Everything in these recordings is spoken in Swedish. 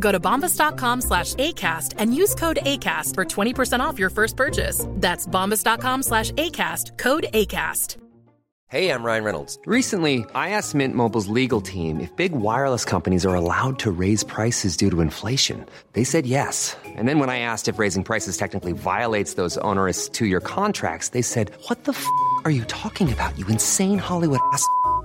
Go to bombas.com slash ACAST and use code ACAST for 20% off your first purchase. That's bombas.com slash ACAST, code ACAST. Hey, I'm Ryan Reynolds. Recently, I asked Mint Mobile's legal team if big wireless companies are allowed to raise prices due to inflation. They said yes. And then when I asked if raising prices technically violates those onerous two year contracts, they said, What the f are you talking about, you insane Hollywood ass?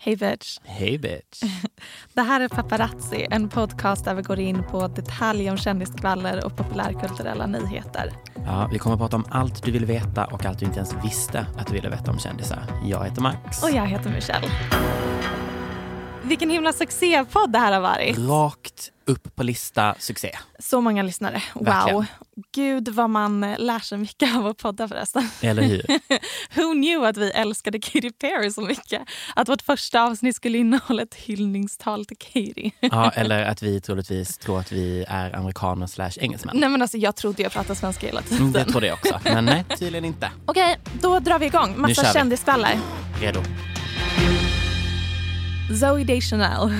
Hej bitch. Hej bitch. Det här är Paparazzi, en podcast där vi går in på detaljer om kändisskvaller och populärkulturella nyheter. Ja, vi kommer att prata om allt du vill veta och allt du inte ens visste att du ville veta om kändisar. Jag heter Max. Och jag heter Michelle. Vilken himla succépodd det här har varit. Rakt upp på lista succé. Så många lyssnare. Wow. Verkligen. Gud vad man eh, lär sig mycket av att podda förresten. Eller hur? Who knew att vi älskade Katy Perry så mycket? Att vårt första avsnitt skulle innehålla ett hyllningstal till Katy. Ja, eller att vi troligtvis tror att vi är amerikaner slash engelsmän. Nej men alltså jag trodde jag pratade svenska hela tiden. Mm, Det trodde jag också. Men nej, tydligen inte. Okej, då drar vi igång. Massa kändisskvaller. Redo? Zoe Deschanel.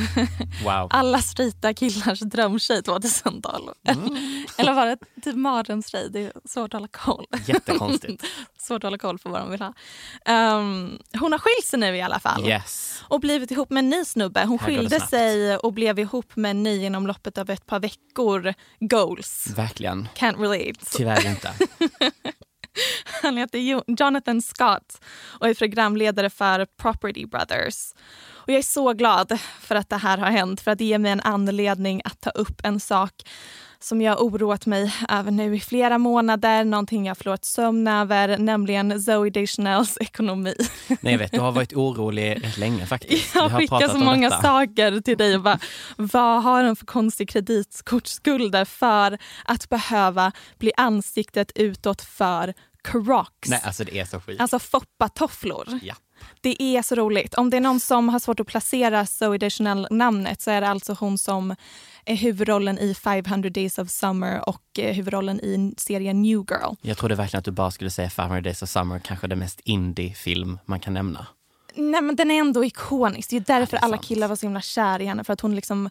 Wow. Alla straighta killars drömtjej 2012. Mm. Eller var det typ mardrömstjej? Det är svårt att hålla koll. Jättekonstigt. svårt att hålla koll på vad de vill ha. Ehm, hon har skilt sig nu i alla fall. Yes. Och blivit ihop med en ny snubbe. Hon skilde sig och blev ihop med en ny inom loppet av ett par veckor. Goals. Verkligen. Can't relate. Tyvärr inte. Han heter Jo- Jonathan Scott och är programledare för Property Brothers. Och jag är så glad för att det här har hänt för att det ger mig en anledning att ta upp en sak som jag har oroat mig över nu i flera månader, någonting jag har förlorat sömn över, nämligen Zoe Deschanels ekonomi. Nej, jag vet, du har varit orolig rätt länge faktiskt. Jag har skickar pratat så många detta. saker till dig bara, vad har hon för konstiga kreditkortsskulder för att behöva bli ansiktet utåt för Crocs? Nej, alltså det är så sjukt. Alltså foppatofflor. Ja. Det är så roligt. Om det är någon som har svårt att placera Zoe Deschanel-namnet så är det alltså hon som är huvudrollen i 500 Days of Summer och eh, huvudrollen i serien New Girl. Jag trodde verkligen att du bara skulle säga 500 Days of Summer, kanske det mest indie-film man kan nämna. Nej men den är ändå ikonisk. Det är därför Ja, det är alla killar var så himla kär i henne. För att hon liksom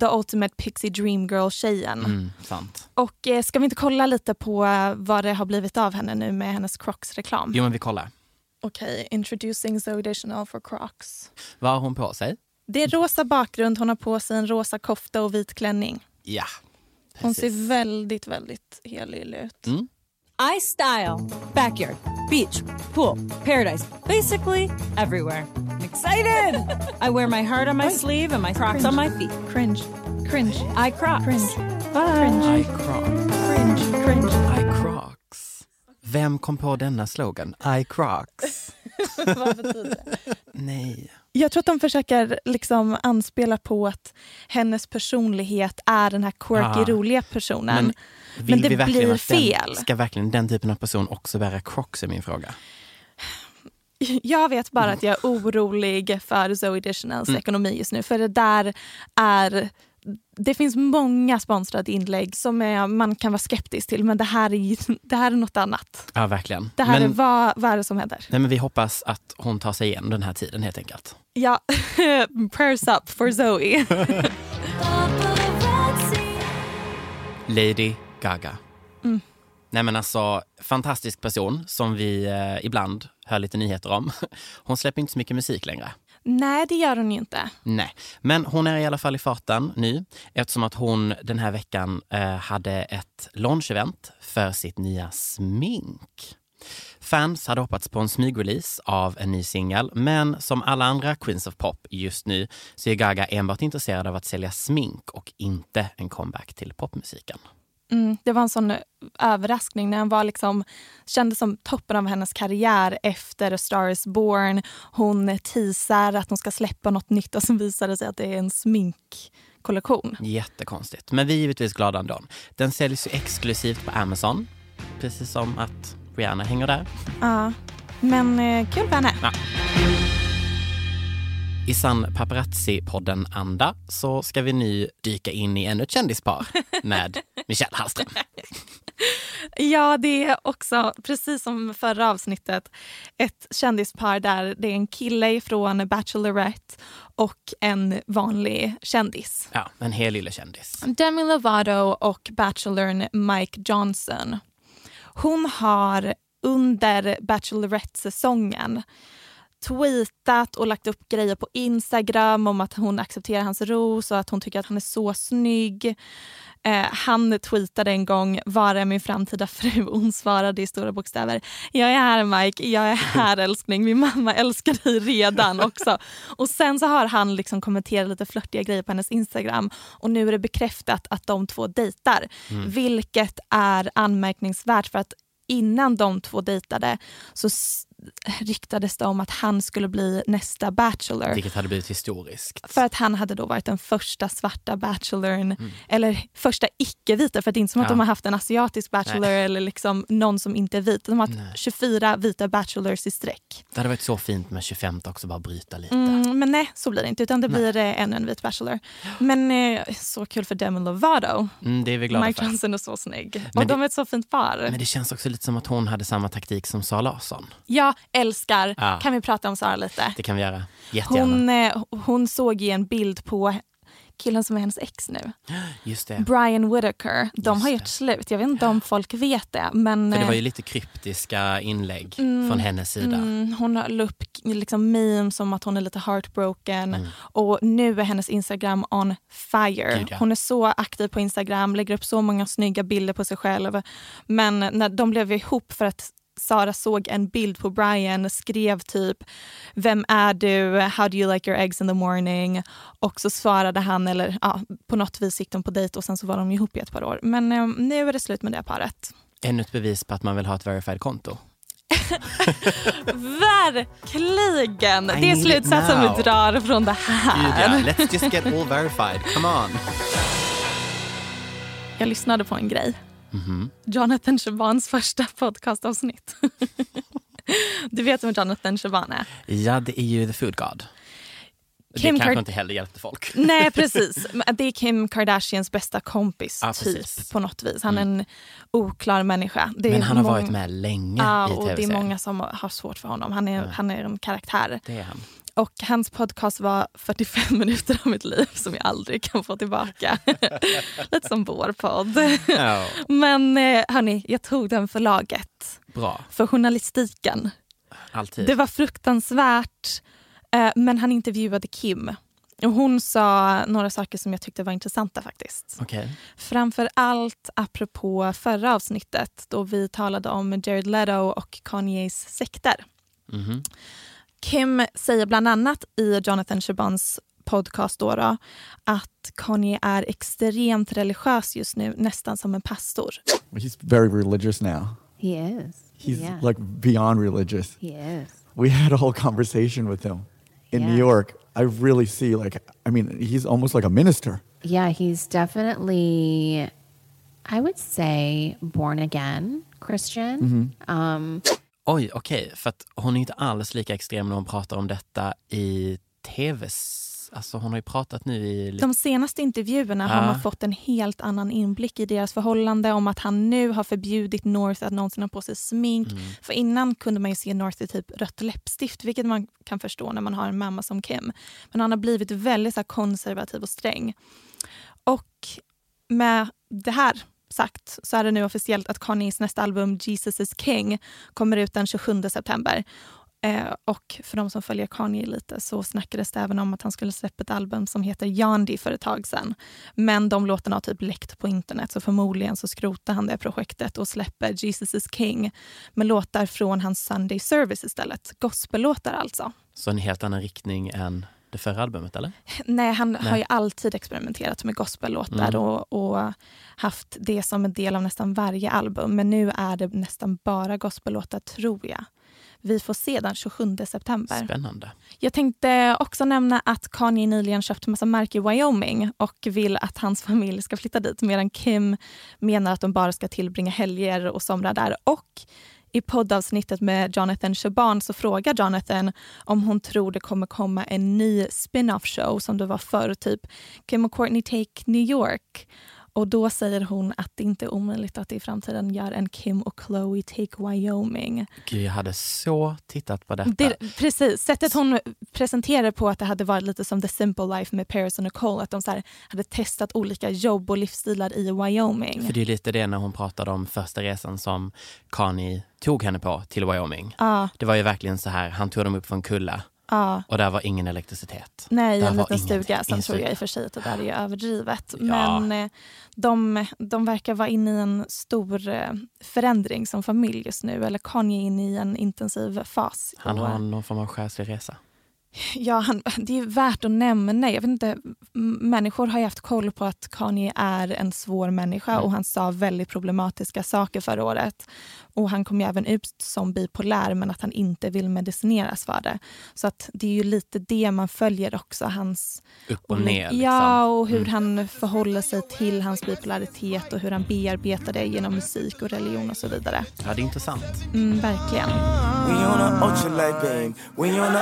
the ultimate pixie dream girl-tjejen. Mm, sant. Och eh, ska vi inte kolla lite på eh, vad det har blivit av henne nu med hennes Crocs-reklam? Jo, men vi kollar. Okej, introducing Zoe Deschanel for Crocs. Vad har hon på sig? Det är rosa bakgrund, hon har på sig en rosa kofta och vit klänning. Ja, Hon precis. ser väldigt, väldigt helylle ut. Mm. I style backyard, beach, pool, paradise, basically everywhere. I'm excited! I wear my heart on my sleeve and my Crocs on my feet. Cringe, cringe, I Crocs. cringe, Bye. I Crocs. cringe, cringe. Vem kom på denna slogan? I Crocs. vad betyder det? Nej. Jag tror att de försöker liksom anspela på att hennes personlighet är den här quirky, Ah. roliga personen. Men vill det vi verkligen blir att fel. Den, ska verkligen den typen av person också bära Crocs är min fråga. Jag vet bara att jag är orolig för Zoe Deschanels Mm. ekonomi just nu. För det där är... Det finns många sponsrade inlägg som är, man kan vara skeptisk till men det här är, det här är något annat. Ja, verkligen. Det här men, är vad, vad är det som händer? nej, men vi hoppas att hon tar sig igenom den här tiden helt enkelt. Ja, prayers up for Zoe. Lady Gaga. Nej men alltså, fantastisk person som vi eh, ibland hör lite nyheter om. Hon släpper inte så mycket musik längre. Nej, det gör hon ju inte. Nej, men hon är i alla fall i farten nu eftersom att hon den här veckan eh, hade ett launchevent för sitt nya smink. Fans hade hoppats på en smygrelease av en ny singel, men som alla andra Queens of Pop just nu så är Gaga enbart intresserad av att sälja smink och inte en comeback till popmusiken. Mm, det var en sån överraskning när han var liksom, kändes som toppen av hennes karriär efter A Star is Born. Hon teasar att hon ska släppa något nytt och så visar det sig att det är en sminkkollektion. Jättekonstigt, men vi är givetvis glada ändå. Den säljs ju exklusivt på Amazon, precis som att Rihanna hänger där. Ja, men eh, kul för henne. Ja. I sann paparazzi-podden-anda så ska vi nu dyka in i ännu ett kändispar med Michelle Hallström. Ja, det är också, precis som förra avsnittet, ett kändispar där det är en kille från Bachelorette och en vanlig kändis. Ja, en hel lille kändis. Demi Lovato och bachelorn Mike Johnson. Hon har under Bachelorette-säsongen tweetat och lagt upp grejer på Instagram om att hon accepterar hans ros och att hon tycker att han är så snygg. Eh, han tweetade en gång “Var är min framtida fru?” hon svarade i stora bokstäver “Jag är här Mike, jag är här älskling, min mamma älskar dig redan också”. och sen så har han liksom kommenterat lite flörtiga grejer på hennes Instagram och nu är det bekräftat att de två dejtar. Mm. Vilket är anmärkningsvärt för att innan de två dejtade så ryktades det om att han skulle bli nästa Bachelor. Vilket hade blivit historiskt. För att han hade då varit den första svarta bachelorn, mm. eller första icke-vita, för det är inte som att de har haft en asiatisk bachelor Nej. eller liksom någon som inte är vit. De har haft Nej. 24 vita bachelors i sträck. Det hade varit så fint med 25 också, bara bryta lite. Mm, men nej, så blir det inte, utan det blir Nej. ännu en vit bachelor. Men eh, så kul för Demi Lovato. Mm, det är vi glada Mike för. Johnson är så snygg. Men och det, de är ett så fint par. Men det känns också lite som att hon hade samma taktik som Sara Larsson. Ja, älskar. Ja. Kan vi prata om Sara lite? Det kan vi göra. Jättegärna. Hon, eh, hon såg ju en bild på killen som är hennes ex nu. Just det. Brian Whitaker. De Just har gjort det. slut. Jag vet inte om folk vet det. Men, För det var ju eh, lite kryptiska inlägg mm, från hennes sida. Mm, hon har upp liksom memes om att hon är lite heartbroken. Mm. Och nu är hennes Instagram on fire. Gud, ja. Hon är så aktiv på Instagram, lägger upp så många snygga bilder på sig själv. Men när de blev ihop för att Sara såg en bild på Brian, skrev typ “Vem är du? How do you like your eggs in the morning?” och så svarade han, eller ja, på något vis gick de på dejt och sen så var de ihop i ett par år. Men eh, nu är det slut med det paret. Ännu ett bevis på att man vill ha ett verified konto. Verkligen! det är slutsatsen vi drar från det här. Yeah, let's just get all verified. Come on. Jag lyssnade på en grej. Mm-hmm. Jonathan Chabans första podcastavsnitt. du vet vem Jonathan Chaban är? Ja, det är ju The Food God. Kim det kanske Kard- inte heller hjälpte folk. Nej, precis. Det är Kim Kardashians bästa kompis ja, typ på något vis. Han är mm. en oklar människa. Det Men han har varit med länge ja, i och Det är många som har svårt för honom. Han är, ja. han är en karaktär. Det är han. Och hans podcast var 45 minuter av mitt liv som jag aldrig kan få tillbaka. Lite som vår podd. Ja. Men eh, hörni, jag tog den för laget. Bra. För journalistiken. Alltid. Det var fruktansvärt. Eh, men han intervjuade Kim. Och hon sa några saker som jag tyckte var intressanta faktiskt. Okay. Framför allt apropå förra avsnittet då vi talade om Jared Leto och Kanyes sekter. Mm -hmm. Kim säger bland annat i Jonathan Chabans podcast då, då, att Kanye är extremt religiös just nu, nästan som en pastor. He's very religious now. He is. He's yeah. like beyond religious. He is. We had a whole conversation with him in yeah. New York. I really see like I mean he's almost like a minister. Yeah, he's definitely I would say born again Christian. Mm -hmm. um, Oj, okej. Okay. För att hon är inte alls lika extrem när hon pratar om detta i tv. Alltså hon har ju pratat nu i... De senaste intervjuerna ja. har man fått en helt annan inblick i deras förhållande. Om att han nu har förbjudit North att någonsin ha på sig smink. Mm. För innan kunde man ju se North i typ rött läppstift, vilket man kan förstå när man har en mamma som Kim. Men han har blivit väldigt så konservativ och sträng. Och med det här sagt så är det nu officiellt att Kanyes nästa album Jesus is King kommer ut den 27 september. Eh, och för de som följer Kanye lite så snackades det även om att han skulle släppa ett album som heter Yandi för ett tag sedan. Men de låtarna har typ läckt på internet så förmodligen så skrotar han det projektet och släpper Jesus is King med låtar från hans Sunday Service istället. Gospellåtar alltså. Så en helt annan riktning än det förra albumet eller? Nej, han Nej. har ju alltid experimenterat med gospellåtar Mm. och, och haft det som en del av nästan varje album. Men nu är det nästan bara gospellåtar tror jag. Vi får se den 27 september. Spännande. Jag tänkte också nämna att Kanye nyligen köpt massa mark i Wyoming och vill att hans familj ska flytta dit medan Kim menar att de bara ska tillbringa helger och somra där. Och i poddavsnittet med Jonathan Chaban så frågar Jonathan om hon tror det kommer komma en ny spin-off show som det var förr, typ Kim och Courtney Take New York. Och då säger hon att det inte är omöjligt att i framtiden gör en Kim och Chloe Take Wyoming. Gud, jag hade så tittat på detta. Det, precis, sättet hon presenterade på att det hade varit lite som The Simple Life med Paris och Nicole, att de så hade testat olika jobb och livsstilar i Wyoming. För det är lite det när hon pratade om första resan som Kanye tog henne på till Wyoming. Ja, Det var ju verkligen så här, han tog dem upp för en kulla ja. och där var ingen elektricitet. Nej, Där en liten stuga. Sen tror jag i och för sig att det där är överdrivet. Ja. Men eh, de, de verkar vara inne i en stor eh, förändring som familj just nu. Eller Kanye är inne i en intensiv fas. Han har någon form av själslig resa. Ja, han, det är värt att nämna. Jag vet inte, människor har ju haft koll på att Kanye är en svår människa Mm. och han sa väldigt problematiska saker förra året. Och Han kom ju även ut som bipolär men att han inte vill medicineras för det. Så att det är ju lite det man följer också. Hans Upp och ner. Liksom. Ja, och hur Mm. han förhåller sig till hans bipolaritet och hur han bearbetar det genom musik och religion och så vidare. Ja, det är intressant. Mm, verkligen. We on a ultralight beam. We on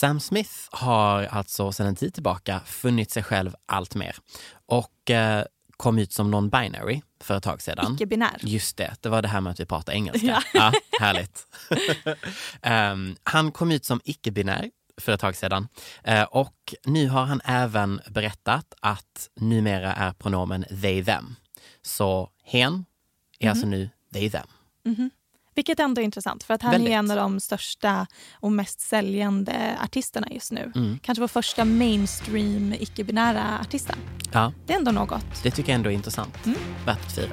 Sam Smith har alltså sedan en tid tillbaka funnit sig själv allt mer och eh, kom ut som non-binary för ett tag sedan. Icke-binär. Just det, det var det här med att vi pratar engelska. Ja. Ja, härligt. Ehm, han kom ut som icke-binär för ett tag sedan Eh, och nu har han även berättat att numera är pronomen they them. Så hen är alltså nu they them. Mhm. Vilket ändå är intressant, för att han Väldigt. är en av de största och mest säljande artisterna just nu. Mm. Kanske vår första mainstream icke-binära artisten. Ja, Det är ändå något. det tycker jag ändå är intressant. Mm. Värt att fira.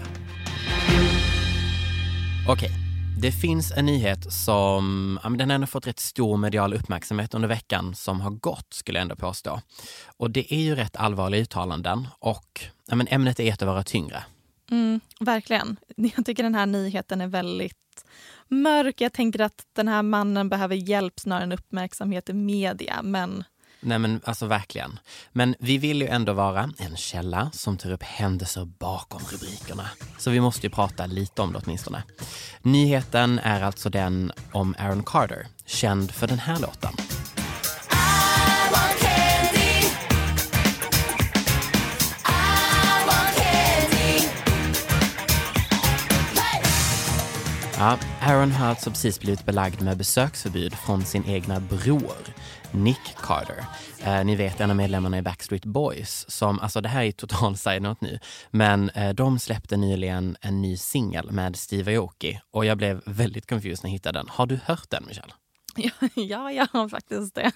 Okej, det finns en nyhet som ja, den har ändå fått rätt stor medial uppmärksamhet under veckan som har gått, skulle jag ändå påstå. Och det är ju rätt allvarliga uttalanden och ja, men ämnet är ett av våra tyngre. Mm, verkligen. Jag tycker den här nyheten är väldigt mörk. Jag tänker att den här mannen behöver hjälp snarare än uppmärksamhet i media. Men Nej men alltså verkligen. Men vi vill ju ändå vara en källa som tar upp händelser bakom rubrikerna. Så vi måste ju prata lite om det åtminstone. Nyheten är alltså den om Aaron Carter, känd för den här låten. Ja, Aaron har precis blivit belagd med besöksförbud från sin egna bror, Nick Carter. Eh, ni vet en av medlemmarna i Backstreet Boys som, alltså det här är total side-note nu, men eh, de släppte nyligen en ny singel med Steve Aoki och jag blev väldigt confused när jag hittade den. Har du hört den Michelle? ja, ja, jag har faktiskt det.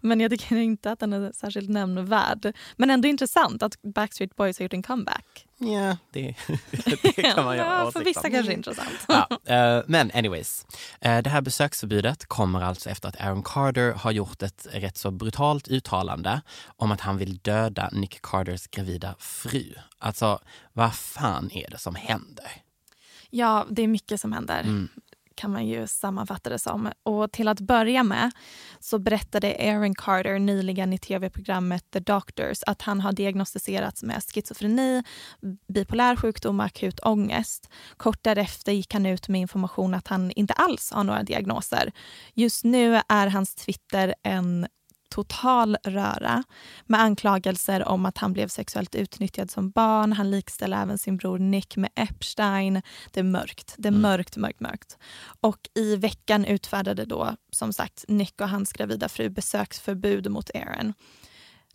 Men jag tycker inte att den är särskilt nämnvärd. Men ändå intressant att Backstreet Boys har gjort en comeback. Ja, det, det kan man ju ha ja, för vissa kanske intressant. Ja, eh, men anyways. Eh, det här besöksförbudet kommer alltså efter att Aaron Carter har gjort ett rätt så brutalt uttalande om att han vill döda Nick Carters gravida fru. Alltså, vad fan är det som händer? Ja, det är mycket som händer. Mm kan man ju sammanfatta det som. Och till att börja med så berättade Aaron Carter nyligen i tv-programmet The Doctors att han har diagnostiserats med schizofreni, bipolär sjukdom och akut ångest. Kort därefter gick han ut med information att han inte alls har några diagnoser. Just nu är hans Twitter en total röra med anklagelser om att han blev sexuellt utnyttjad som barn. Han likställer även sin bror Nick med Epstein. Det är mörkt. Det är mörkt, mörkt, mörkt. Och i veckan utfärdade då som sagt Nick och hans gravida fru besöksförbud mot Aaron.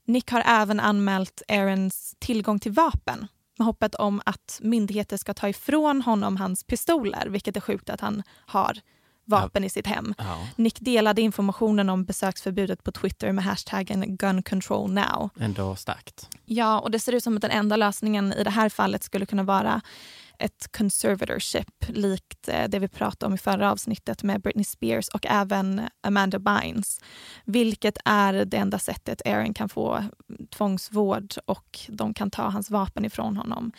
Nick har även anmält Aarons tillgång till vapen med hoppet om att myndigheter ska ta ifrån honom hans pistoler, vilket är sjukt att han har vapen i sitt hem. Ja. Nick delade informationen om besöksförbudet på Twitter med hashtaggen gun control now. Ändå starkt. Ja, och det ser ut som att den enda lösningen i det här fallet skulle kunna vara ett conservatorship likt eh, det vi pratade om i förra avsnittet med Britney Spears och även Amanda Bynes. Vilket är det enda sättet Aaron kan få tvångsvård och de kan ta hans vapen ifrån honom.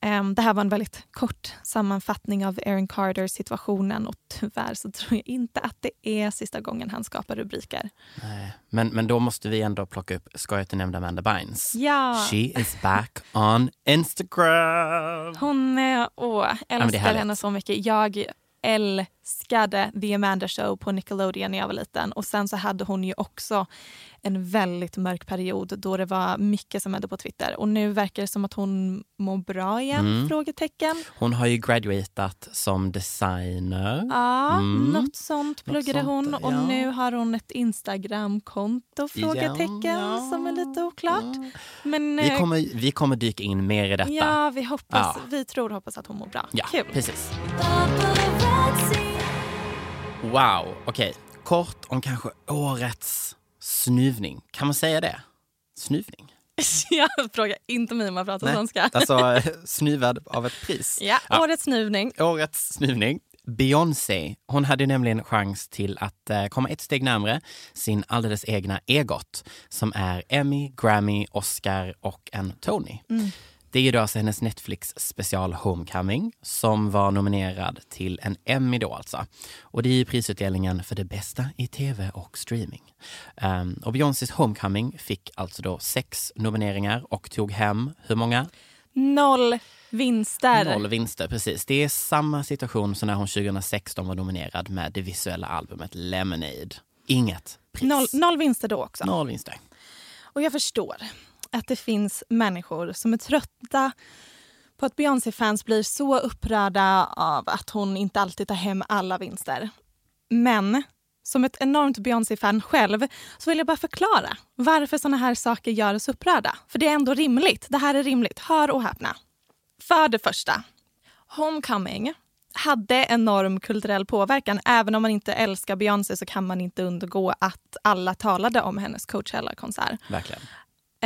Em, Det här var en väldigt kort sammanfattning av Aaron Carter situationen och tyvärr så tror jag inte att det är sista gången han skapar rubriker. Nej. Men, men då måste vi ändå plocka upp skojigt nämnda Amanda Bynes. Ja. She is back on Instagram. Hon åh, älskar härligt. henne så mycket. Jag älskade The Amanda Show på Nickelodeon när jag var liten. Och sen så hade hon ju också en väldigt mörk period då det var mycket som hände på Twitter. Och nu verkar det som att hon mår bra igen? Mm. Frågetecken. Hon har ju graduatat som designer. Ja, Mm. något sånt pluggade sånt, hon. Och ja. nu har hon ett Instagramkonto? Frågetecken Ja, som är lite oklart. Men, Vi eh, kommer, vi kommer dyka in mer i detta. Ja, vi hoppas. Ja. Vi tror och hoppas att hon mår bra. Ja, Kul. precis. Wow, okej. Kort om kanske årets snuvning. Kan man säga det? Snuvning? Jag frågar inte mig om jag pratar svenska. Alltså snuvad av ett pris. Ja, årets snuvning. Årets snuvning. Beyoncé, hon hade nämligen chans till att eh, komma ett steg närmre sin alldeles egna EGOT som är Emmy, Grammy, Oscar och en Tony. Mm. Det är då alltså hennes Netflix special Homecoming som var nominerad till en Emmy då alltså. Och det är prisutdelningen för det bästa i tv och streaming. Um, och Beyoncés Homecoming fick alltså då sex nomineringar och tog hem, hur många? Noll vinster. Noll vinster, precis. Det är samma situation som när hon 2016 var nominerad med det visuella albumet Lemonade. Inget pris. Noll, noll vinster då också. Noll vinster. Och jag förstår att det finns människor som är trötta på att Beyoncé-fans blir så upprörda av att hon inte alltid tar hem alla vinster. Men som ett enormt Beyoncé-fan själv så vill jag bara förklara varför såna här saker gör oss upprörda. För det är ändå rimligt. Det här är rimligt. Hör och häpna. För det första, Homecoming hade enorm kulturell påverkan. Även om man inte älskar Beyoncé så kan man inte undgå att alla talade om hennes Coachella-konsert. Verkligen.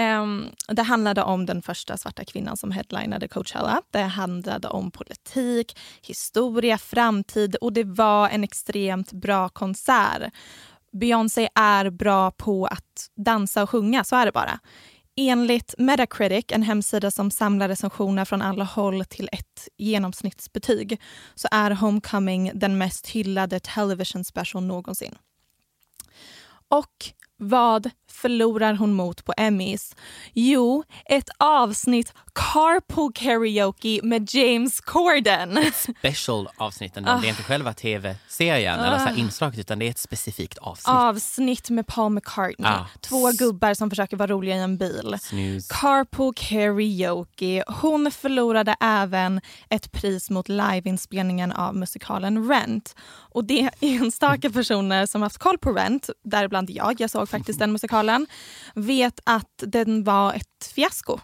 Um, det handlade om den första svarta kvinnan som headlinade Coachella. Det handlade om politik, historia, framtid och det var en extremt bra konsert. Beyoncé är bra på att dansa och sjunga, så är det bara. Enligt Metacritic, en hemsida som samlar recensioner från alla håll till ett genomsnittsbetyg, så är Homecoming den mest hyllade television special någonsin. Och vad förlorar hon mot på Emmys? Jo, ett avsnitt Carpool Karaoke med James Corden. Special avsnitten. Det är inte själva tv-serien eller så här inslaget utan det är ett specifikt avsnitt. Avsnitt med Paul McCartney. Ah. Två gubbar som försöker vara roliga i en bil. Snooze. Carpool Karaoke. Hon förlorade även ett pris mot liveinspelningen av musikalen Rent. Och det är enstaka personer som haft koll på Rent, däribland jag, jag såg faktiskt den musikalen, vet att den var ett fiasko.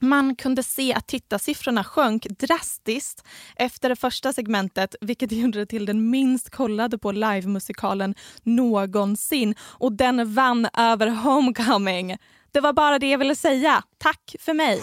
Man kunde se att tittarsiffrorna sjönk drastiskt efter det första segmentet vilket gjorde det till den minst kollade på livemusikalen någonsin. Och den vann över Homecoming. Det var bara det jag ville säga. Tack för mig.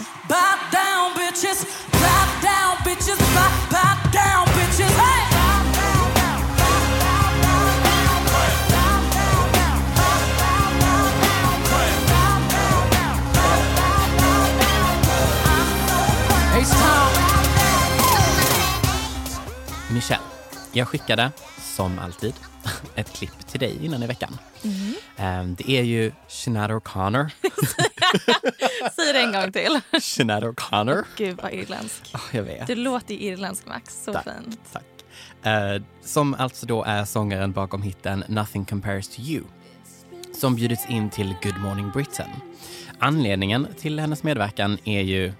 Michelle, jag skickade som alltid ett klipp till dig innan i veckan. Ehm, Det är ju Sinead O'Connor. Säg det en gång till. Sinead O'Connor. Gud vad irländsk. Oh, jag vet. Du låter irländsk Max. Så Tack, fint. Tack. Eh, som alltså då är sångaren bakom hitten Nothing compares to you. som bjudits in till Good Morning Britain. Anledningen till hennes medverkan är ju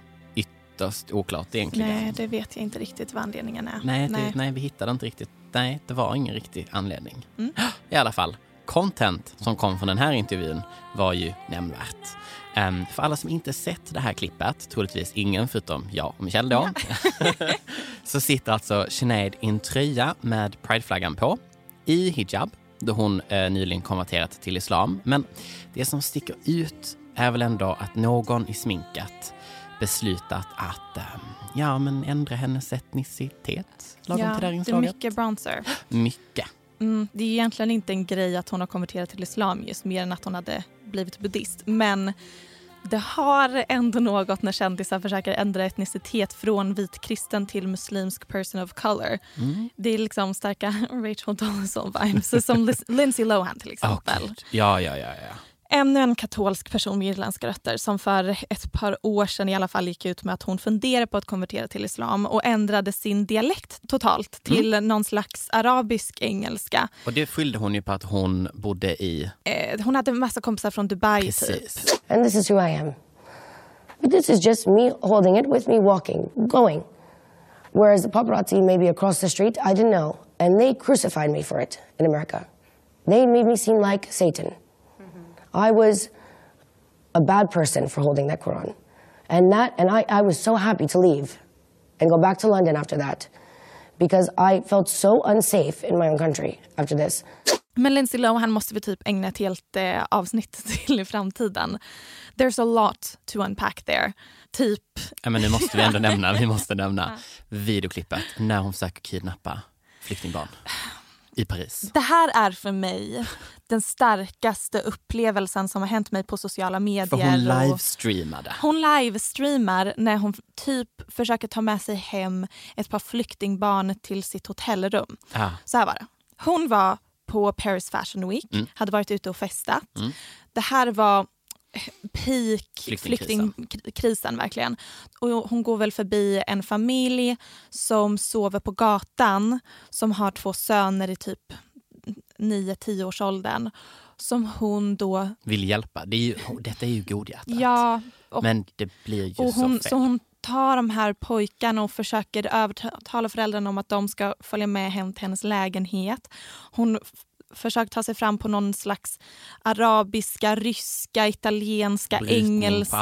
ytterst oklart egentligen. Nej, det vet jag inte riktigt vad anledningen är. Nej, det, nej. vi hittade inte riktigt. Nej, det var ingen riktig anledning. Mm. I alla fall, content som kom från den här intervjun var ju nämnvärt. Um, för alla som inte sett det här klippet, troligtvis ingen förutom jag och Michelle då, så sitter alltså Sinead i en tröja med prideflaggan på, i hijab, då hon eh, nyligen konverterat till islam. Men det som sticker ut är väl ändå att någon i sminket beslutat att um, ja, men ändra hennes etnicitet lagom ja, till det här det är mycket bronzer. Mycket. Mm, det är egentligen inte en grej att hon har konverterat till islam just mer än att hon hade blivit buddhist. Men det har ändå något när kändisar försöker ändra etnicitet från vitkristen till muslimsk person of color. Mm. Det är liksom starka Rachel Dolezal-vibes, som Lindsay Lohan till exempel. Gud. ja, ja, ja, ja. Ännu en katolsk person med irländska rötter som för ett par år sedan i alla fall gick ut med att hon funderar på att konvertera till islam och ändrade sin dialekt totalt till någon slags arabisk engelska. Och det skyllde hon ju på att hon bodde i... Eh, hon hade en massa kompisar från Dubai typ. Precis. And this is who I am. But this is just me holding it with me walking, going. Whereas the paparazzi maybe across the street, I didn't know. And they crucified me for it in America. They made me seem like Satan. I was a bad person for holding that Quran. And that and I, I was so happy to leave and go back to London after that. Because I felt so unsafe in my own country after this. Men Lindsay Lohan måste vi typ ägna ett helt eh, avsnitt till i framtiden. There's a lot to unpack there. Typ... Ja, men nu måste vi ändå nämna, vi måste nämna videoklippet när hon försöker kidnappa flyktingbarn i Paris. Det här är för mig den starkaste upplevelsen som har hänt mig på sociala medier. För hon livestreamade. Hon livestreamar när hon typ försöker ta med sig hem ett par flyktingbarn till sitt hotellrum. Ja. Så här var det. Hon var på Paris Fashion Week, Mm. hade varit ute och festat. Mm. Det här var peak Flyktingkrisen. flyktingkrisen verkligen. Och hon går väl förbi en familj som sover på gatan som har två söner i typ 9-10 års åldern som hon då... Vill hjälpa. Det är ju, detta är ju godhjärtat. Ja, och Men det blir ju och hon, så fel. så hon tar de här pojkarna och försöker övertala föräldrarna om att de ska följa med hem till hennes lägenhet. Hon f- försöker ta sig fram på någon slags arabiska, ryska, italienska, Brytning engelska.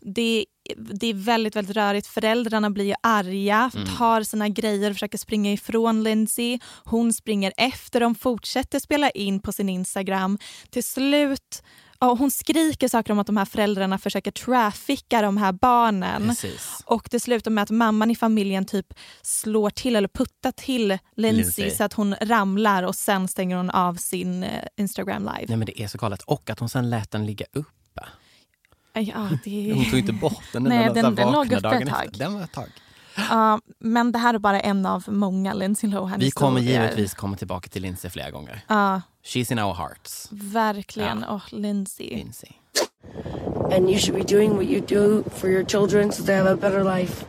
Det, det är väldigt, väldigt rörigt. Föräldrarna blir ju arga, Mm. tar sina grejer och försöker springa ifrån Lindsay. Hon springer efter dem, fortsätter spela in på sin Instagram. Till slut Ja, hon skriker saker om att de här föräldrarna försöker trafficka de här barnen. Precis. Och det slutar med att mamman i familjen typ slår till eller puttar till Lindsay, Lindsay. så att hon ramlar och sen stänger hon av sin eh, Instagram live. Nej men det är så galet. Och att hon sen lät den ligga uppe. Ja, det... Hon tog inte bort den. Nej, den, den- den låg uppe ett tag. Den var ett tag. Ja, men det här är bara en av många Lindsay Lohan Vi kommer historier. givetvis komma tillbaka till Lindsay flera gånger. Ja, She's in our hearts. verkligen. Åh, Lindsay. Lindsay. And you should be doing what you do for your children so they have a better life.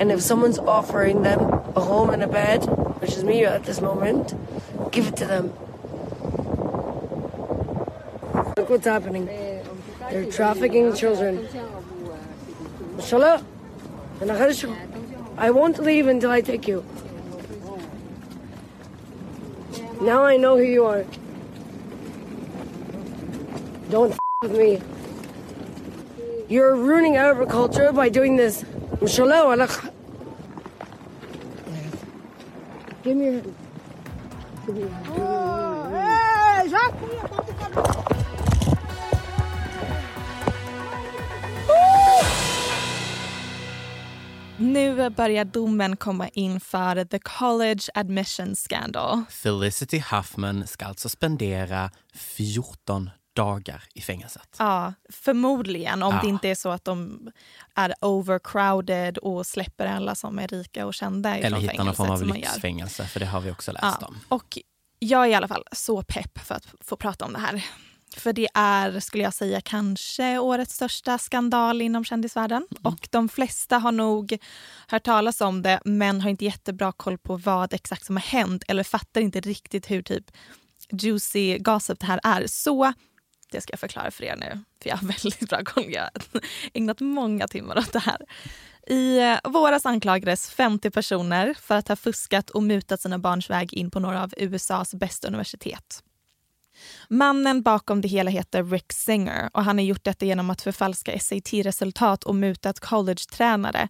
And if someone's offering them a home and a bed, which is me at this moment, give it to them. Look what's happening. They're trafficking children. Inshallah. I won't leave until I take you. Now I know who you are. Don't f- with me. You're ruining agriculture by doing this. Give me your hand. Give me your hand. Nu börjar domen komma in för the college admission scandal. Felicity Huffman ska alltså spendera 14 dagar i fängelset. Ja, förmodligen om Ja. det inte är så att de är overcrowded och släpper alla som är rika och kända Eller hitta någon form av lyxfängelse, för det har vi också läst Ja, om. och jag är i alla fall så pepp för att få prata om det här. För det är, skulle jag säga, kanske årets största skandal inom kändisvärlden. Mm. Och de flesta har nog hört talas om det men har inte jättebra koll på vad exakt som har hänt eller fattar inte riktigt hur typ juicy gossip det här är. Så det ska jag förklara för er nu, för jag har väldigt bra koll. Jag har ägnat många timmar åt det här. I eh, våras anklagades 50 personer för att ha fuskat och mutat sina barns väg in på några av USAs bästa universitet. Mannen bakom det hela heter Rick Singer och han har gjort detta genom att förfalska SAT-resultat och mutat college-tränare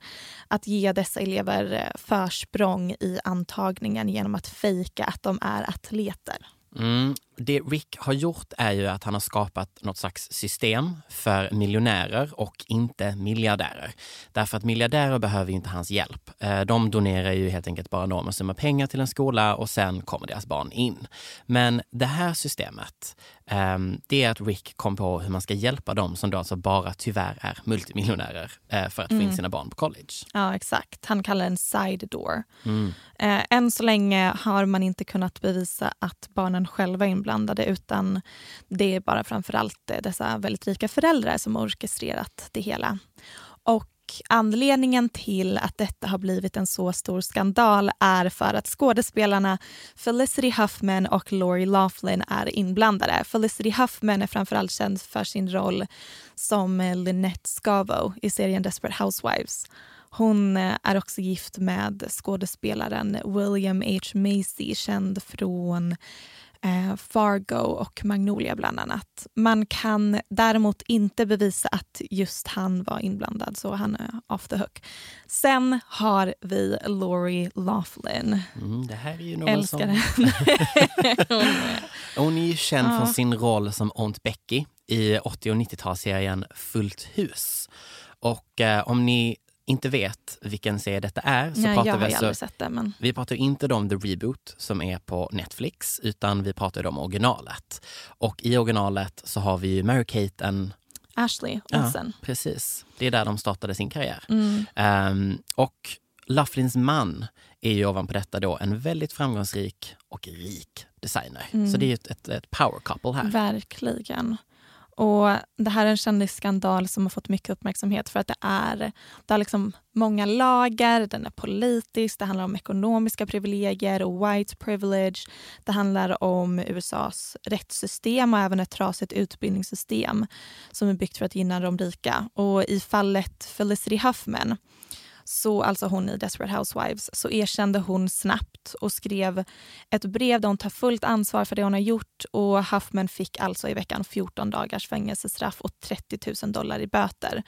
att ge dessa elever eh, försprång i antagningen genom att fejka att de är atleter. Mm. Det Rick har gjort är ju att han har skapat något slags system för miljonärer och inte miljardärer. Därför att miljardärer behöver inte hans hjälp. Eh, de donerar ju helt enkelt bara enorma summor pengar till en skola och sen kommer deras barn in. Men det här systemet, ehm, det är att Rick kom på hur man ska hjälpa dem som då alltså bara tyvärr är multimiljonärer eh, för att få in Mm. sina barn på college. Ja, exakt. Han kallar den side door. Mm. Eh, än så länge har man inte kunnat bevisa att barnen själva är inblandade utan det är bara framförallt eh, dessa väldigt rika föräldrar som har orkestrerat det hela. Och anledningen till att detta har blivit en så stor skandal är för att skådespelarna Felicity Huffman och Lori Laughlin är inblandade. Felicity Huffman är framförallt känd för sin roll som eh, Lynette Scavo i serien Desperate Housewives. Hon eh, är också gift med skådespelaren William H. Macy känd från eh, Fargo och Magnolia bland annat. Man kan däremot inte bevisa att just han var inblandad så han är off the hook. Sen har vi Lori Laughlin. Mm, det här är ju någon Älskar som... henne. Hon är ju känd Ja. från sin roll som Aunt Becky i 80 och 90-talsserien Fullt hus. Och eh, om ni inte vet vilken serie detta är så Nej, pratar vi alltså, det. Men... vi pratar inte om The Reboot som är på Netflix utan vi pratar om originalet. Och i originalet så har vi ju Mary-Kate and Ashley Ja, Olsen. precis. Det är där de startade sin karriär. Mm. Ehm, och Laughlins man är ju ovanpå detta då en väldigt framgångsrik och rik designer. Mm. Så det är ju ett, ett, ett power couple här. Verkligen. Och Det här är en kändisskandal som har fått mycket uppmärksamhet för att det är det har liksom många lager, den är politisk, det handlar om ekonomiska privilegier och white privilege. Det handlar om USAs rättssystem och även ett trasigt utbildningssystem som är byggt för att gynna de rika. Och i fallet Felicity Huffman så alltså hon i Desperate Housewives, så erkände hon snabbt och skrev ett brev där hon tar fullt ansvar för det hon har gjort. Och Huffman fick alltså i veckan 14 dagars fängelsestraff och 30 000 dollar i böter.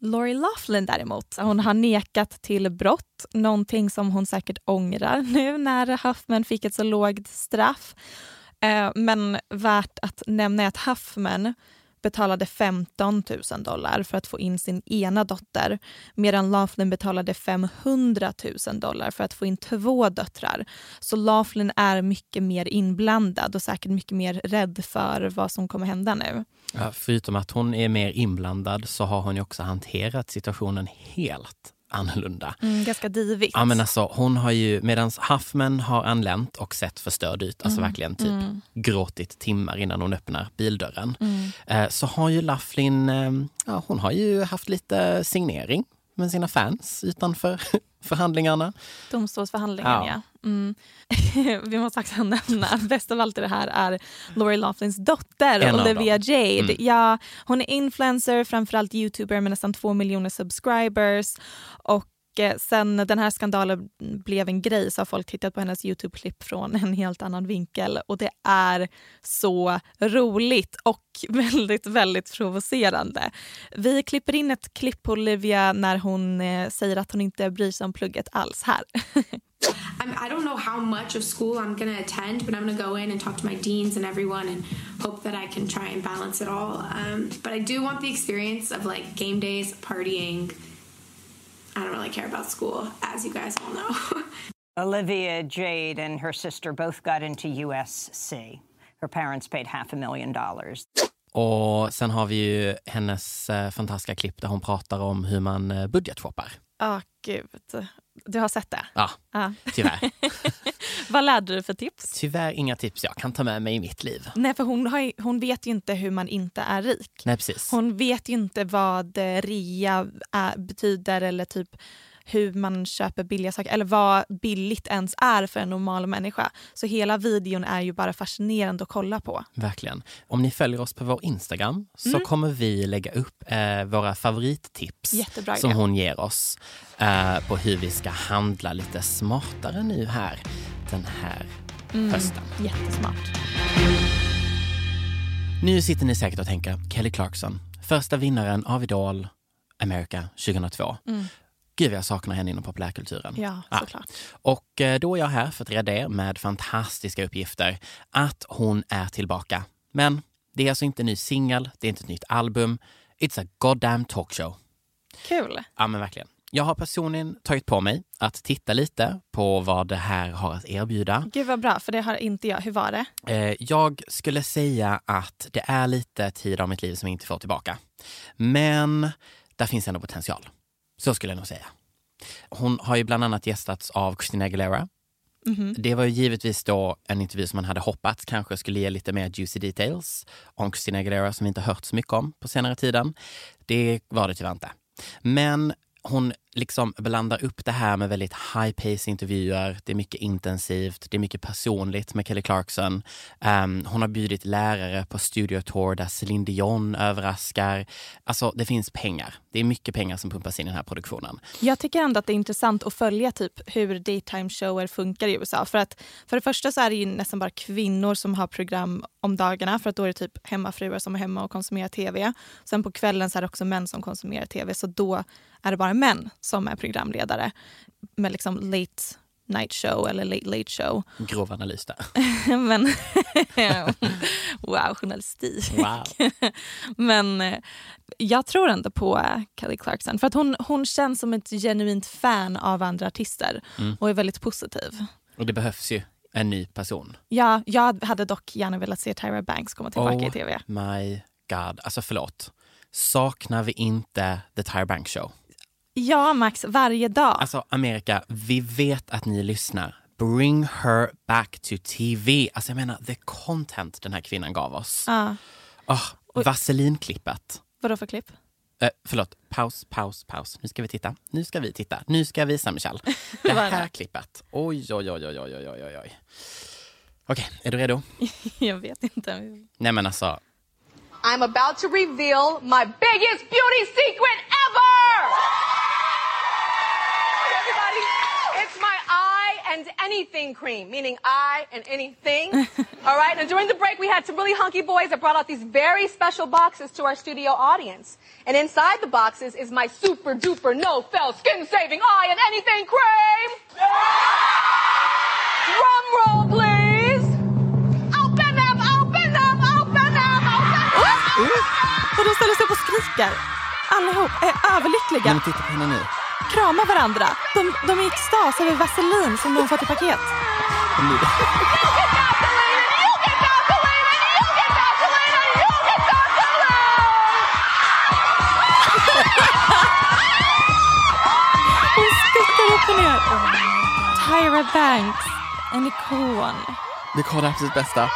Lori Laughlin däremot, hon har nekat till brott. Någonting som hon säkert ångrar nu när Huffman fick ett så lågt straff. Eh, men värt att nämna är att Huffman betalade 15 000 dollar för att få in sin ena dotter medan Laughlin betalade 500 000 dollar för att få in två döttrar. Så Laughlin är mycket mer inblandad och säkert mycket mer rädd för vad som kommer hända nu. Ja, förutom att hon är mer inblandad så har hon ju också hanterat situationen helt annorlunda. Mm, ganska divigt. Ja, men alltså, hon har ju, medan Huffman har anlänt och sett förstörd ut, alltså Mm, verkligen typ mm. gråtit timmar innan hon öppnar bildörren, Mm. eh, så har ju Laughlin, eh, ja, hon har ju haft lite signering med sina fans utanför förhandlingarna. Domstolsförhandlingen, ja. Ja. Mm. Vi måste också nämna, bäst av allt i det här är Lori Laughlins dotter En Olivia. Jade. Mm. Ja, hon är influencer, framförallt youtuber med nästan två miljoner subscribers. Och eh, sen den här skandalen blev en grej så har folk tittat på hennes Youtube-klipp från en helt annan vinkel. Och det är så roligt och väldigt, väldigt provocerande. Vi klipper in ett klipp på Olivia när hon eh, säger att hon inte bryr sig om plugget alls här. I'm, I don't know how much of school I'm going to attend, but I'm going to go in and talk to my deans and everyone and hope that I can try and balance it all. Um, but I do want the experience of like game days, partying. I don't really care about school, as you guys all know. Olivia Jade and her sister both got into USC. Her parents paid half a million dollars. Och sen har vi ju hennes eh, fantastiska klipp där hon pratar om hur man eh, budgetshoppar. Ja, gud. Du har sett det? Ja, Ja. tyvärr. Vad lärde du för tips? Tyvärr inga tips jag kan ta med mig i mitt liv. Nej, för hon, har, hon vet ju inte hur man inte är rik. Nej, precis. Hon vet ju inte vad eh, rea är, betyder eller typ hur man köper billiga saker eller vad billigt ens är för en normal människa. Så hela videon är ju bara fascinerande att kolla på. Verkligen. Om ni följer oss på vår Instagram så Mm. kommer vi lägga upp eh, våra favorittips Jättebra som idé. hon ger oss eh, på hur vi ska handla lite smartare nu här den här Mm, hösten. Jättesmart. Nu sitter ni säkert och tänker Kelly Clarkson, första vinnaren av Idol America 2002. Mm. Gud, jag saknar henne inom populärkulturen. Ja, såklart. Och eh, då är jag här för att rädda er med fantastiska uppgifter att hon är tillbaka. Men det är alltså inte en ny singel, det är inte ett nytt album. It's a goddamn talkshow. Kul. Ja, men verkligen. Jag har personligen tagit på mig att titta lite på vad det här har att erbjuda. Gud vad bra, för det har inte jag. Hur var det? Eh, Jag skulle säga att det är lite tid av mitt liv som jag inte får tillbaka. Men där finns ändå potential. Så skulle jag nog säga. Hon har ju bland annat gästats av Christina Aguilera. Mhm. Det var ju givetvis då en intervju som man hade hoppats kanske skulle ge lite mer juicy details om Christina Aguilera som vi inte hört så mycket om på senare tiden. Det var det tyvärr inte. Men hon liksom blandar upp det här med väldigt high pace intervjuer. Det är mycket intensivt, det är mycket personligt med Kelly Clarkson. Um, hon har bjudit lärare på studio tour där Celine Dion överraskar. Alltså det finns pengar. Det är mycket pengar som pumpas in i den här produktionen. Jag tycker ändå att det är intressant att följa typ hur daytime shower funkar i USA. För att för det första så är det ju nästan bara kvinnor som har program om dagarna för att då är det typ hemmafruar som är hemma och konsumerar tv. Sen på kvällen så är det också män som konsumerar tv så då är det bara män som är programledare med liksom late night show eller late late show. Grov analys där. Men wow, journalistik. Wow. Men eh, jag tror ändå på eh, Kelly Clarkson för att hon, hon känns som ett genuint fan av andra artister Mm. och är väldigt positiv. Och det behövs ju en ny person. Ja, jag hade dock gärna velat se Tyra Banks komma tillbaka i tv. my god. Alltså förlåt. Saknar vi inte The Tyra Banks Show? Ja, Max, varje dag. Alltså Amerika, vi vet att ni lyssnar. Bring her back to TV. Alltså jag menar, the content den här kvinnan gav oss. Ja. Oh, Vaselinklippet. Vadå för klipp? Eh, förlåt, paus, paus, paus. Nu ska vi titta. Nu ska vi titta. Nu ska jag visa Michelle. Det här det? klippet. Oj, oj, oj, oj, oj, oj, oj, oj. Okej, är du redo? jag vet inte. Nej men alltså, I'm about to reveal my biggest beauty secret ever! And anything cream, meaning I and anything. All right, and during the break, we had some really hunky boys that brought out these very special boxes to our studio audience. And inside the boxes is my super duper no fell skin saving eye and anything cream! Drum roll, please! Open them, open them, open them, open them! Och de ställer sig upp och skriker. Allihop är överlyckliga. men titta på henne nu. Krama varandra. De, de är i extas över vaselin som de fått i paket. Hon skuttar upp och ner. Tyra Banks, en ikon. Vi kollar absolut bästa.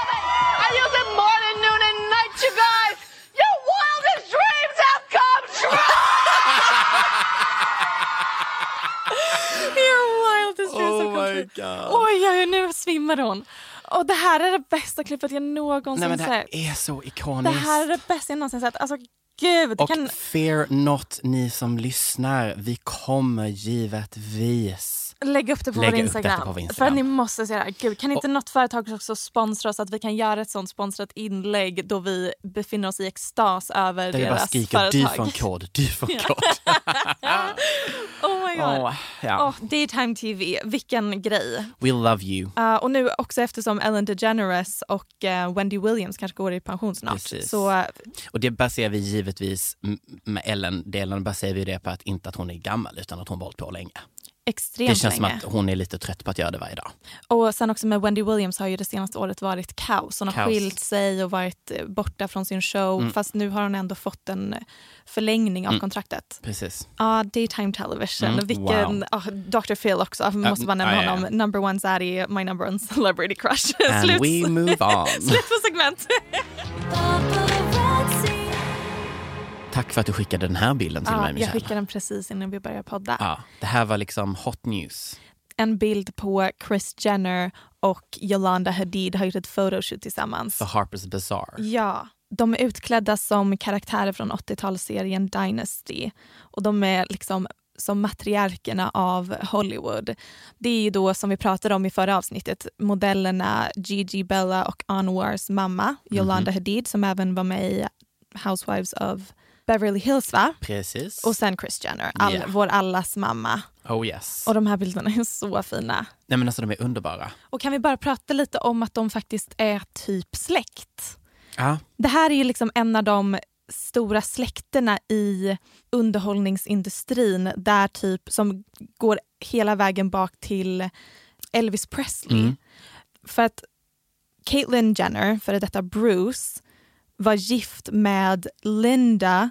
God. Oj, oj, nu svimmar hon. Och det här är det bästa klippet jag någonsin Nej men det sett. är så Det ikoniskt. här är det bästa jag någonsin sett. Alltså gud. Och kan... fear not ni som lyssnar, vi kommer givetvis Lägg upp det på lägga vår Instagram. på vår För Instagram. att ni måste se det här. Gud, kan inte något företag också sponsra oss så att vi kan göra ett sånt sponsrat inlägg då vi befinner oss i extas över Där vi deras bara skriker företag. du får en kod, du får en kod. Oh my god. Åh, ja. Åh, daytime TV, vilken grej. We love you. Uh, och nu också eftersom Ellen DeGeneres och uh, Wendy Williams kanske går i pension snart. Precis. Så uh, Och det baserar vi givetvis med Ellen-delen baserar vi det på att inte att hon är gammal utan att hon har hållit på länge. Extremt det känns länge. som att hon är lite trött på att göra det varje dag. Och sen också med Wendy Williams har ju det senaste året varit kaos. Hon har Kaos. skilt sig och varit eh, borta från sin show. Mm. Fast nu har hon ändå fått en förlängning av Mm. kontraktet. Precis. Ja, daytime television. Mm, Vilken, wow. ah, Dr Phil också. Vi måste bara nämna ja. honom. Number one zaddy, my number one celebrity crush. And we move on. Slut på segment. Tack för att du skickade den här bilden till Ja, mig jag Michelle. skickade den precis innan vi började podda. Ja, det här var liksom hot news. En bild på Chris Jenner och Yolanda Hadid har gjort ett photoshoot tillsammans. För Harper's Bazaar. Ja, de är utklädda som karaktärer från 80-talsserien Dynasty. Och de är liksom som matriarkerna av Hollywood. Det är ju då som vi pratade om i förra avsnittet modellerna Gigi Bella och Anwars mamma Yolanda Mhm. Hadid som även var med i Housewives of Beverly Hills va? Precis. Och sen Kris Jenner, all, Ja. vår allas mamma. Oh yes. Och de här bilderna är så fina. Nej men alltså de är underbara. Och kan vi bara prata lite om att de faktiskt är typ släkt? Ja, Det här är ju liksom en av de stora släkterna i underhållningsindustrin där typ som går hela vägen bak till Elvis Presley. Mm. För att Caitlyn Jenner, före detta Bruce, var gift med Linda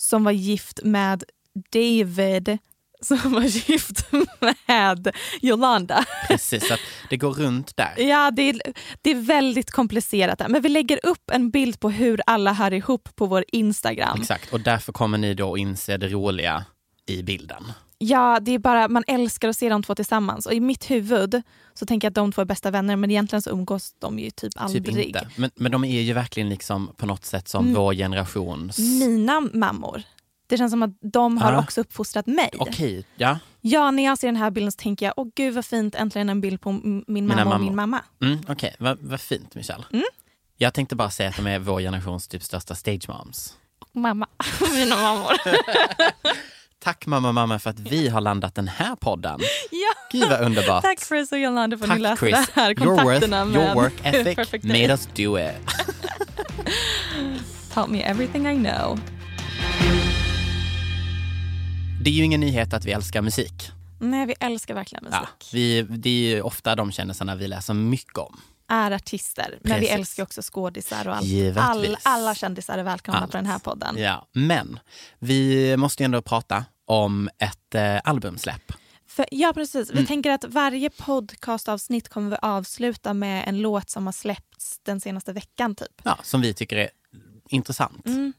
som var gift med David som var gift med Yolanda. precis. Att det går runt där. Ja, det är, det är väldigt komplicerat. Där. Men vi lägger upp en bild på hur alla hör ihop på vår Instagram. Exakt, och därför kommer ni då inse det roliga i bilden. Ja, det är bara, man älskar att se de två tillsammans. Och i mitt huvud så tänker jag att de två är bästa vänner men egentligen så umgås de ju typ aldrig. Typ inte. Men, men de är ju verkligen liksom på något sätt som Mm. vår generations... Mina mammor. Det känns som att de har Ja. också uppfostrat mig. Okej, ja. Ja, när jag ser den här bilden så tänker jag, åh gud vad fint, äntligen en bild på min Mina mamma och min mamma. Mm, Okej, vad vad fint Michelle. Mm. Jag tänkte bara säga att de är vår generations typ största stage moms. Mamma, mina mammor. Tack mamma mamma för att vi har landat den här podden. ja. Gud vad underbart. Tack Chris och Jolanda för att ni läste Chris. det här. Your worth, your med work ethic made us do it. Taught me everything I know. Det är ju ingen nyhet att vi älskar musik. Nej, vi älskar verkligen musik. Ja, vi, det är ju ofta de kändisarna vi läser mycket om. Är artister, men vi älskar också skådisar och allt. All, alla kändisar är välkomna Allt. på den här podden. Ja, men vi måste ändå prata om ett eh, albumsläpp. För, ja, precis. Vi Mm. tänker att varje podcastavsnitt kommer vi avsluta med en låt som har släppts den senaste veckan. typ. Ja, som vi tycker är intressant. Mm.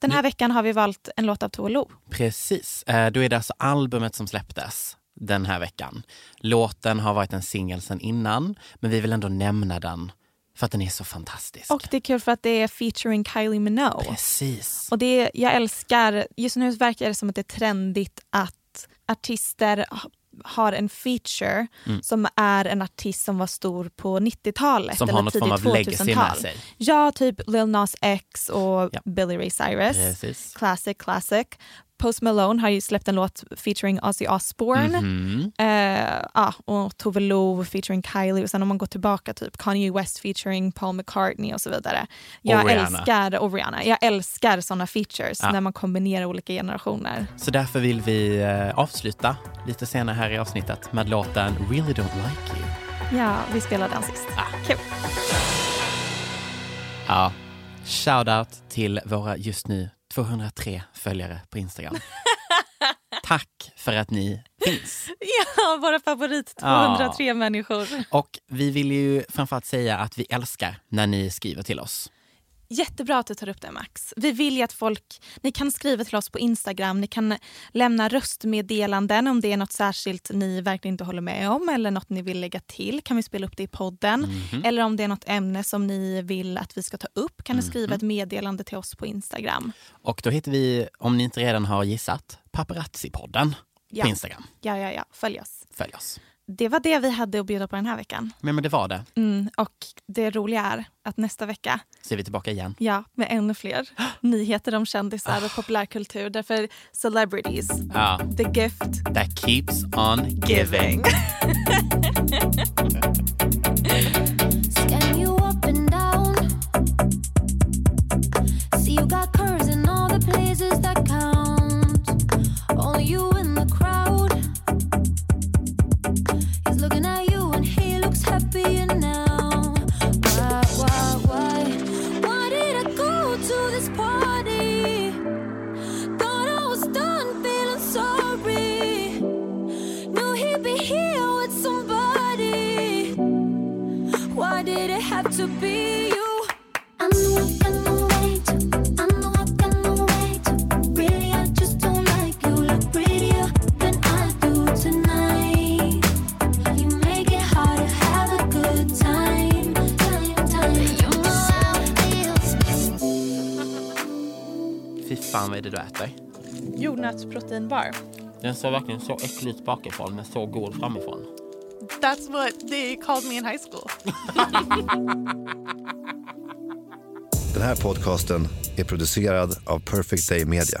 Den här veckan har vi valt en låt av Tove Lo. Precis. Eh, Då är det alltså albumet som släpptes den här veckan. Låten har varit en singel sedan innan, men vi vill ändå nämna den för att den är så fantastisk. Och det är kul för att det är featuring Kylie Minogue. Precis. Och det, jag älskar, just nu verkar det som att det är trendigt att artister ha- har en feature Mm. som är en artist som var stor på 90-talet Som eller har något form av legacy med 2000-tal. sig. Ja, typ Lil Nas X och Billy Ray Cyrus. Precis. Classic, classic. Post Malone har ju släppt en låt featuring Ozzy Osbourne. Mhm. Eh, ja, och Tove Lo featuring Kylie och sen om man går tillbaka typ Kanye West featuring Paul McCartney och så vidare. Jag Och älskar, och Rihanna. Jag älskar såna features Ja. när man kombinerar olika generationer. Så därför vill vi eh, avsluta lite senare här i avsnittet med låten Really Don't Like You. Ja, vi spelar den sist. Kul. Ja, shout-out till våra just nu 203 följare på Instagram. Tack för att ni finns. Ja, våra favorit 203 människor. Och vi vill ju framförallt säga att vi älskar när ni skriver till oss. Jättebra att du tar upp det Max. Vi vill ju att folk, ni kan skriva till oss på Instagram, ni kan lämna röstmeddelanden om det är något särskilt ni verkligen inte håller med om eller något ni vill lägga till kan vi spela upp det i podden. Mhm. Eller om det är något ämne som ni vill att vi ska ta upp kan ni skriva Mhm. ett meddelande till oss på Instagram. Och då heter vi, om ni inte redan har gissat, Paparazzi-podden Ja. på Instagram. Ja, ja, ja. Följ oss. Följ oss. Det var det vi hade att bjuda på den här veckan. Men, men det var det. Mm, och det roliga är att nästa vecka Så är vi tillbaka igen. Ja, med ännu fler nyheter om kändisar och populärkultur. Därför celebrities, Ja. the gift That keeps on giving. be Jordnötsproteinbar. Den ser verkligen så äcklig ut bakifrån men så god framifrån. That's what they called me in high school. Den här podcasten är producerad av Perfect Day Media.